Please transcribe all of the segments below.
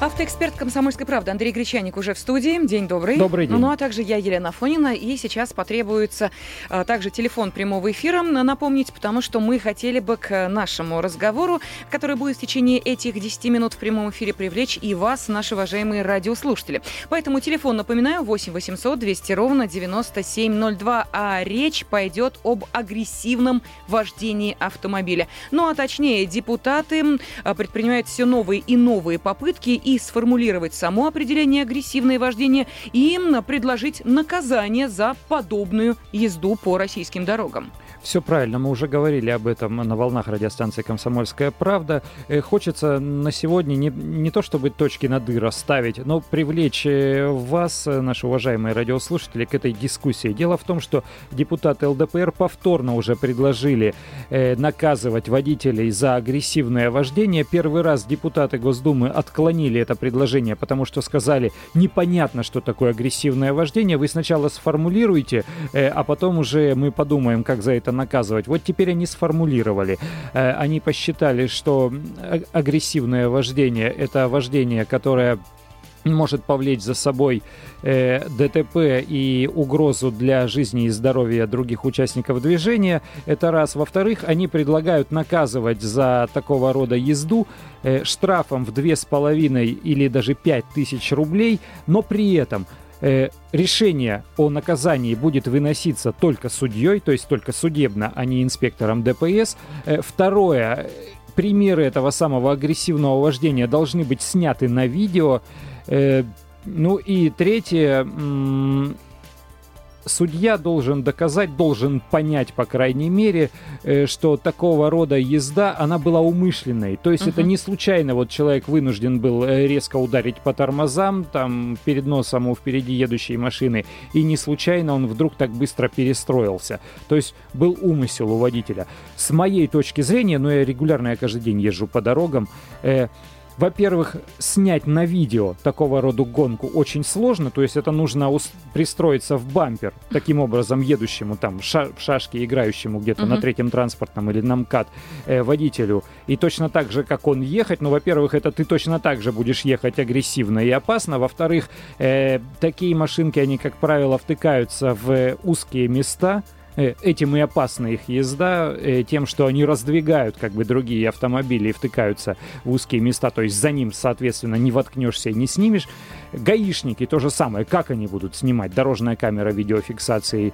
Автоэксперт «Комсомольской правды» Андрей Гречаник уже в студии. День добрый. Добрый день. Ну, а также я, Елена Фонина. И сейчас потребуется а, также телефон прямого эфира напомнить, потому что мы хотели бы к нашему разговору, который будет в течение этих 10 минут в прямом эфире, привлечь и вас, наши уважаемые радиослушатели. Поэтому телефон, напоминаю, 8 800 200 ровно 9702. А речь пойдет об агрессивном вождении автомобиля. Ну, а точнее, депутаты а, предпринимают все новые и новые попытки и сформулировать само определение агрессивное вождение и предложить наказание за подобную езду по российским дорогам. Все правильно, мы уже говорили об этом на волнах радиостанции «Комсомольская правда». Э, хочется на сегодня не, не то чтобы точки над «и» расставить, но привлечь э, вас, э, наши уважаемые радиослушатели, к этой дискуссии. Дело в том, что депутаты ЛДПР повторно уже предложили наказывать водителей за агрессивное вождение. Первый раз депутаты Госдумы отклонили это предложение, потому что сказали, непонятно, что такое агрессивное вождение. Вы сначала сформулируйте, а потом уже мы подумаем, как за это наказывать. Вот теперь они сформулировали. Э, они посчитали, что агрессивное вождение – это вождение, которое может повлечь за собой э, ДТП и угрозу для жизни и здоровья других участников движения. Это раз. Во-вторых, они предлагают наказывать за такого рода езду э, штрафом в две с половиной или даже пять тысяч рублей, но при этом э, решение о наказании будет выноситься только судьей, то есть только судебно, а не инспектором ДПС. Э, второе, примеры этого самого агрессивного вождения должны быть сняты на видео. Э, ну и третье, судья должен доказать, должен понять, по крайней мере, э, что такого рода езда, она была умышленной. То есть uh-huh. это не случайно, вот человек вынужден был э, резко ударить по тормозам, там, перед носом у впереди едущей машины, и не случайно он вдруг так быстро перестроился. То есть был умысел у водителя. С моей точки зрения, но ну, я регулярно, я каждый день езжу по дорогам, э, во-первых, снять на видео такого рода гонку очень сложно, то есть это нужно пристроиться в бампер, таким образом едущему там ша шашки, играющему где-то uh-huh. на третьем транспортном или на МКАД э, водителю, и точно так же, как он ехать, ну, во-первых, это ты точно так же будешь ехать агрессивно и опасно, во-вторых, э, такие машинки, они, как правило, втыкаются в узкие места, этим и опасна их езда, э, тем, что они раздвигают как бы другие автомобили и втыкаются в узкие места, то есть за ним, соответственно, не воткнешься и не снимешь. Гаишники то же самое, как они будут снимать? Дорожная камера видеофиксации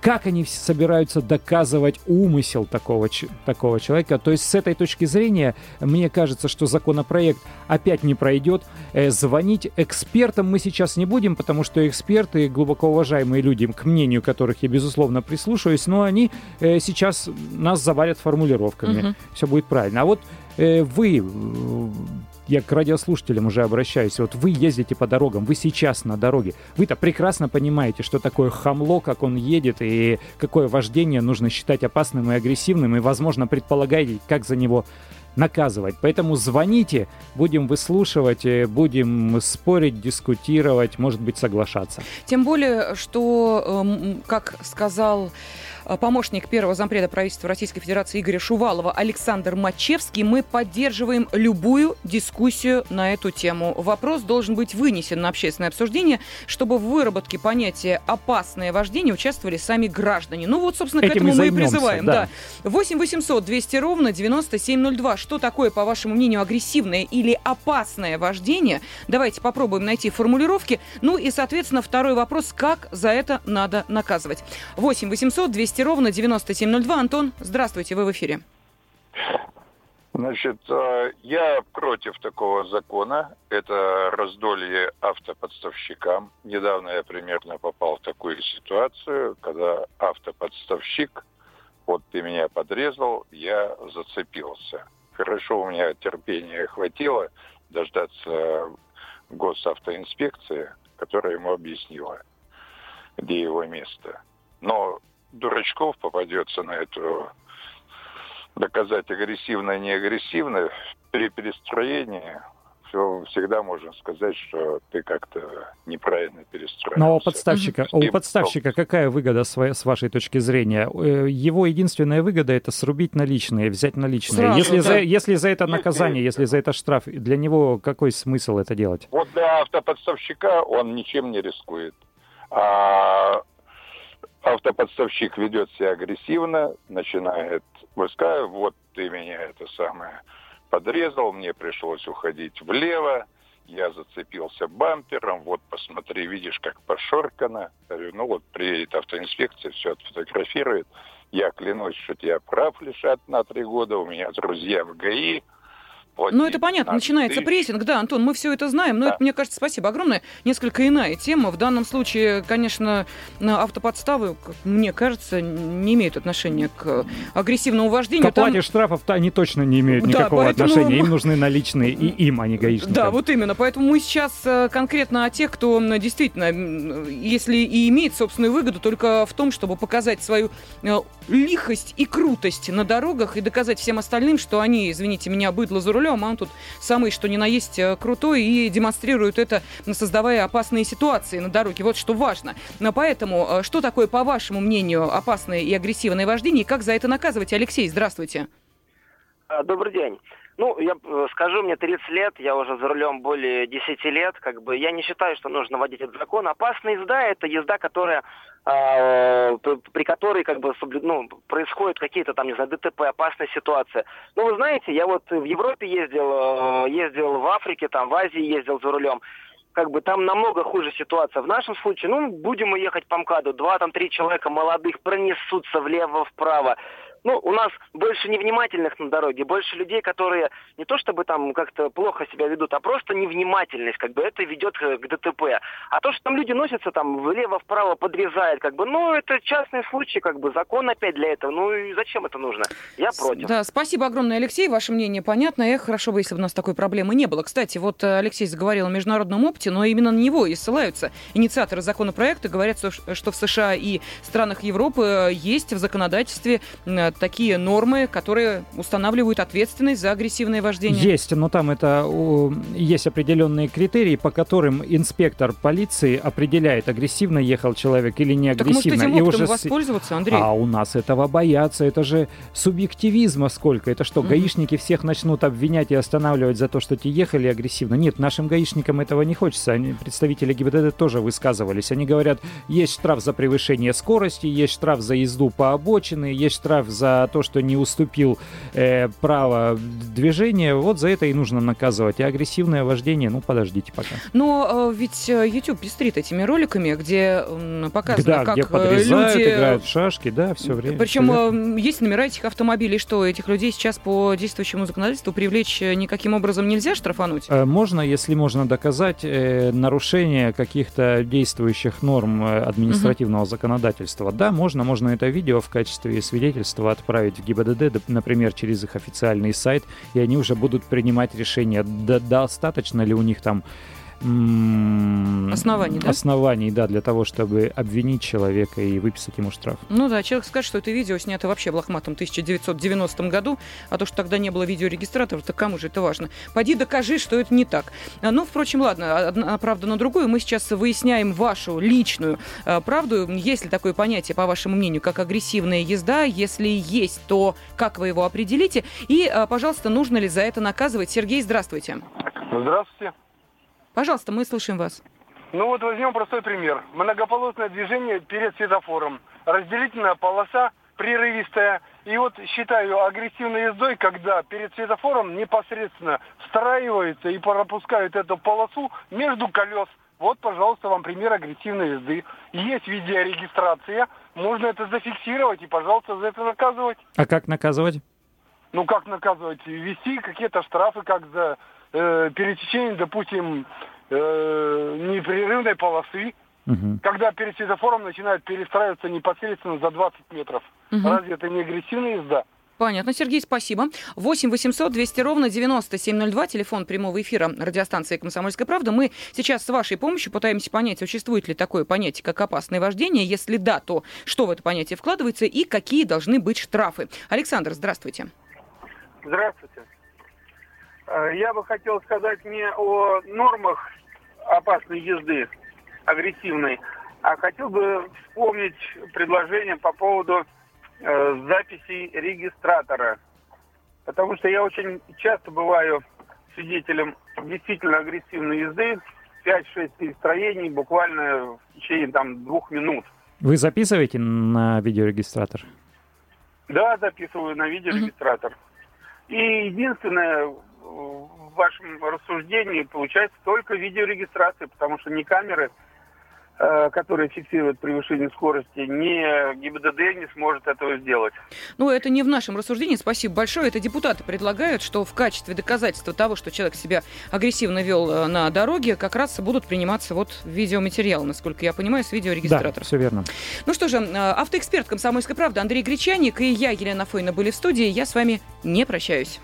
как они собираются доказывать умысел такого, такого человека. То есть с этой точки зрения, мне кажется, что законопроект опять не пройдет. Э, звонить экспертам мы сейчас не будем, потому что эксперты, глубоко уважаемые люди, к мнению которых я, безусловно, прислушиваюсь, но они э, сейчас нас завалят формулировками. Угу. Все будет правильно. А вот э, вы я к радиослушателям уже обращаюсь. Вот вы ездите по дорогам, вы сейчас на дороге. Вы-то прекрасно понимаете, что такое хамло, как он едет, и какое вождение нужно считать опасным и агрессивным, и, возможно, предполагаете, как за него наказывать. Поэтому звоните, будем выслушивать, э, будем спорить, дискутировать, может быть, соглашаться. Тем более, что, эм, как сказал помощник первого зампреда правительства Российской Федерации Игоря Шувалова Александр Мачевский, мы поддерживаем любую дискуссию на эту тему. Вопрос должен быть вынесен на общественное обсуждение, чтобы в выработке понятия «опасное вождение» участвовали сами граждане. Ну вот, собственно, Этим к этому мы и призываем. Да. Да. 8 800 200 ровно 9702. Что такое, по вашему мнению, агрессивное или опасное вождение? Давайте попробуем найти формулировки. Ну и, соответственно, второй вопрос, как за это надо наказывать. 8 800 200 200 ровно 9702. Антон, здравствуйте, вы в эфире. Значит, э, я против такого закона. Это раздолье автоподставщикам. Недавно я примерно попал в такую ситуацию, когда автоподставщик, вот ты меня подрезал, я зацепился. Хорошо, у меня терпения хватило дождаться госавтоинспекции, которая ему объяснила, где его место. Но дурачков попадется на эту доказать агрессивно, не агрессивно при перестроении всегда можно сказать, что ты как-то неправильно перестроился. Но у подставщика, у подставщика какая выгода с вашей точки зрения? Э, его единственная выгода это срубить наличные, взять наличные. Сразу, если, да. за, если за это наказание, если за это штраф, для него какой смысл это делать? Вот для автоподставщика он ничем не рискует. А автоподставщик ведет себя агрессивно, начинает высказывать, вот ты меня это самое подрезал, мне пришлось уходить влево, я зацепился бампером, вот посмотри, видишь, как пошоркано. ну вот приедет автоинспекция, все отфотографирует. Я клянусь, что тебя прав лишат на три года, у меня друзья в ГАИ, ну, это понятно, начинается тысяч. прессинг, да, Антон, мы все это знаем, но да. это, мне кажется, спасибо огромное. Несколько иная тема. В данном случае, конечно, автоподставы, мне кажется, не имеют отношения к агрессивному вождению. К оплате Там... штрафов -то они точно не имеют никакого да, поэтому... отношения. Им нужны наличные, и им, а не гаишникам. Да, вот именно. Поэтому мы сейчас э, конкретно о тех, кто действительно, если и имеет собственную выгоду, только в том, чтобы показать свою э, лихость и крутость на дорогах и доказать всем остальным, что они, извините меня, быдло за рулем, а он тут самый что ни на есть э, крутой и демонстрирует это, создавая опасные ситуации на дороге. Вот что важно. Но поэтому, э, что такое, по вашему мнению, опасное и агрессивное вождение, и как за это наказывать? Алексей, здравствуйте. А, добрый день. Ну, я э, скажу, мне 30 лет, я уже за рулем более 10 лет, как бы я не считаю, что нужно вводить этот закон. Опасная езда – это езда, которая, э, при которой как бы ну, происходят какие-то там, не знаю, ДТП, опасная ситуация. Ну, вы знаете, я вот в Европе ездил, э, ездил в Африке, там в Азии ездил за рулем как бы там намного хуже ситуация. В нашем случае, ну, будем мы ехать по МКАДу, два, там, три человека молодых пронесутся влево-вправо ну, у нас больше невнимательных на дороге, больше людей, которые не то чтобы там как-то плохо себя ведут, а просто невнимательность, как бы это ведет к ДТП. А то, что там люди носятся там влево-вправо, подрезают, как бы, ну, это частный случай, как бы, закон опять для этого. Ну, и зачем это нужно? Я против. Да, спасибо огромное, Алексей, ваше мнение понятно. Эх, хорошо бы, если бы у нас такой проблемы не было. Кстати, вот э, Алексей заговорил о международном опыте, но именно на него и ссылаются инициаторы законопроекта. Говорят, что в США и странах Европы э, есть в законодательстве э, такие нормы, которые устанавливают ответственность за агрессивное вождение? Есть, но там это есть определенные критерии, по которым инспектор полиции определяет, агрессивно ехал человек или не агрессивно. Так может этим и уже воспользоваться, Андрей? А у нас этого боятся, это же субъективизма сколько. Это что, mm-hmm. гаишники всех начнут обвинять и останавливать за то, что те ехали агрессивно? Нет, нашим гаишникам этого не хочется. Они, представители ГИБДД тоже высказывались. Они говорят, есть штраф за превышение скорости, есть штраф за езду по обочине, есть штраф за за то, что не уступил э, право движения, вот за это и нужно наказывать. А агрессивное вождение, ну, подождите пока. Но э, ведь э, YouTube пестрит этими роликами, где э, показано, да, как где подрезают, люди... играют в шашки, да, все время. Причем э, есть номера этих автомобилей, что этих людей сейчас по действующему законодательству привлечь э, никаким образом нельзя штрафануть? Э, можно, если можно доказать э, нарушение каких-то действующих норм э, административного угу. законодательства. Да, можно, можно это видео в качестве свидетельства отправить в ГИБДД, например, через их официальный сайт, и они уже будут принимать решение, достаточно ли у них там Оснований, да? Оснований, да, для того, чтобы обвинить человека и выписать ему штраф. Ну да, человек скажет, что это видео снято вообще в лохматом 1990 году, а то, что тогда не было видеорегистратора, то кому же это важно? Пойди докажи, что это не так. Ну, впрочем, ладно, одна правда на другую. Мы сейчас выясняем вашу личную а, правду. Есть ли такое понятие, по вашему мнению, как агрессивная езда? Если есть, то как вы его определите? И, а, пожалуйста, нужно ли за это наказывать? Сергей, здравствуйте. Здравствуйте. Пожалуйста, мы слушаем вас. Ну вот возьмем простой пример. Многополосное движение перед светофором. Разделительная полоса прерывистая. И вот считаю агрессивной ездой, когда перед светофором непосредственно встраиваются и пропускают эту полосу между колес. Вот, пожалуйста, вам пример агрессивной езды. Есть видеорегистрация, можно это зафиксировать и, пожалуйста, за это наказывать. А как наказывать? Ну, как наказывать? Вести какие-то штрафы, как за э, пересечение, допустим, э, непрерывной полосы, угу. когда перед светофором начинают перестраиваться непосредственно за 20 метров. Угу. Разве это не агрессивная езда? Понятно, Сергей, спасибо. 8 800 200 ровно 9702, телефон прямого эфира радиостанции «Комсомольская правда». Мы сейчас с вашей помощью пытаемся понять, существует ли такое понятие, как опасное вождение. Если да, то что в это понятие вкладывается и какие должны быть штрафы. Александр, здравствуйте. Здравствуйте. Э, я бы хотел сказать не о нормах опасной езды, агрессивной, а хотел бы вспомнить предложение по поводу э, записей регистратора. Потому что я очень часто бываю свидетелем действительно агрессивной езды, 5-6 перестроений буквально в течение там двух минут. Вы записываете на видеорегистратор? Да, записываю на видеорегистратор. Mm-hmm. И единственное, в вашем рассуждении получается только видеорегистрация, потому что ни камеры, э, которые фиксируют превышение скорости, ни ГИБДД не сможет этого сделать. Ну, это не в нашем рассуждении, спасибо большое. Это депутаты предлагают, что в качестве доказательства того, что человек себя агрессивно вел э, на дороге, как раз будут приниматься вот видеоматериалы, насколько я понимаю, с видеорегистратора. Да, все верно. Ну что же, э, автоэксперт «Комсомольской правды» Андрей Гречаник и я, Елена Фойна, были в студии. Я с вами не прощаюсь.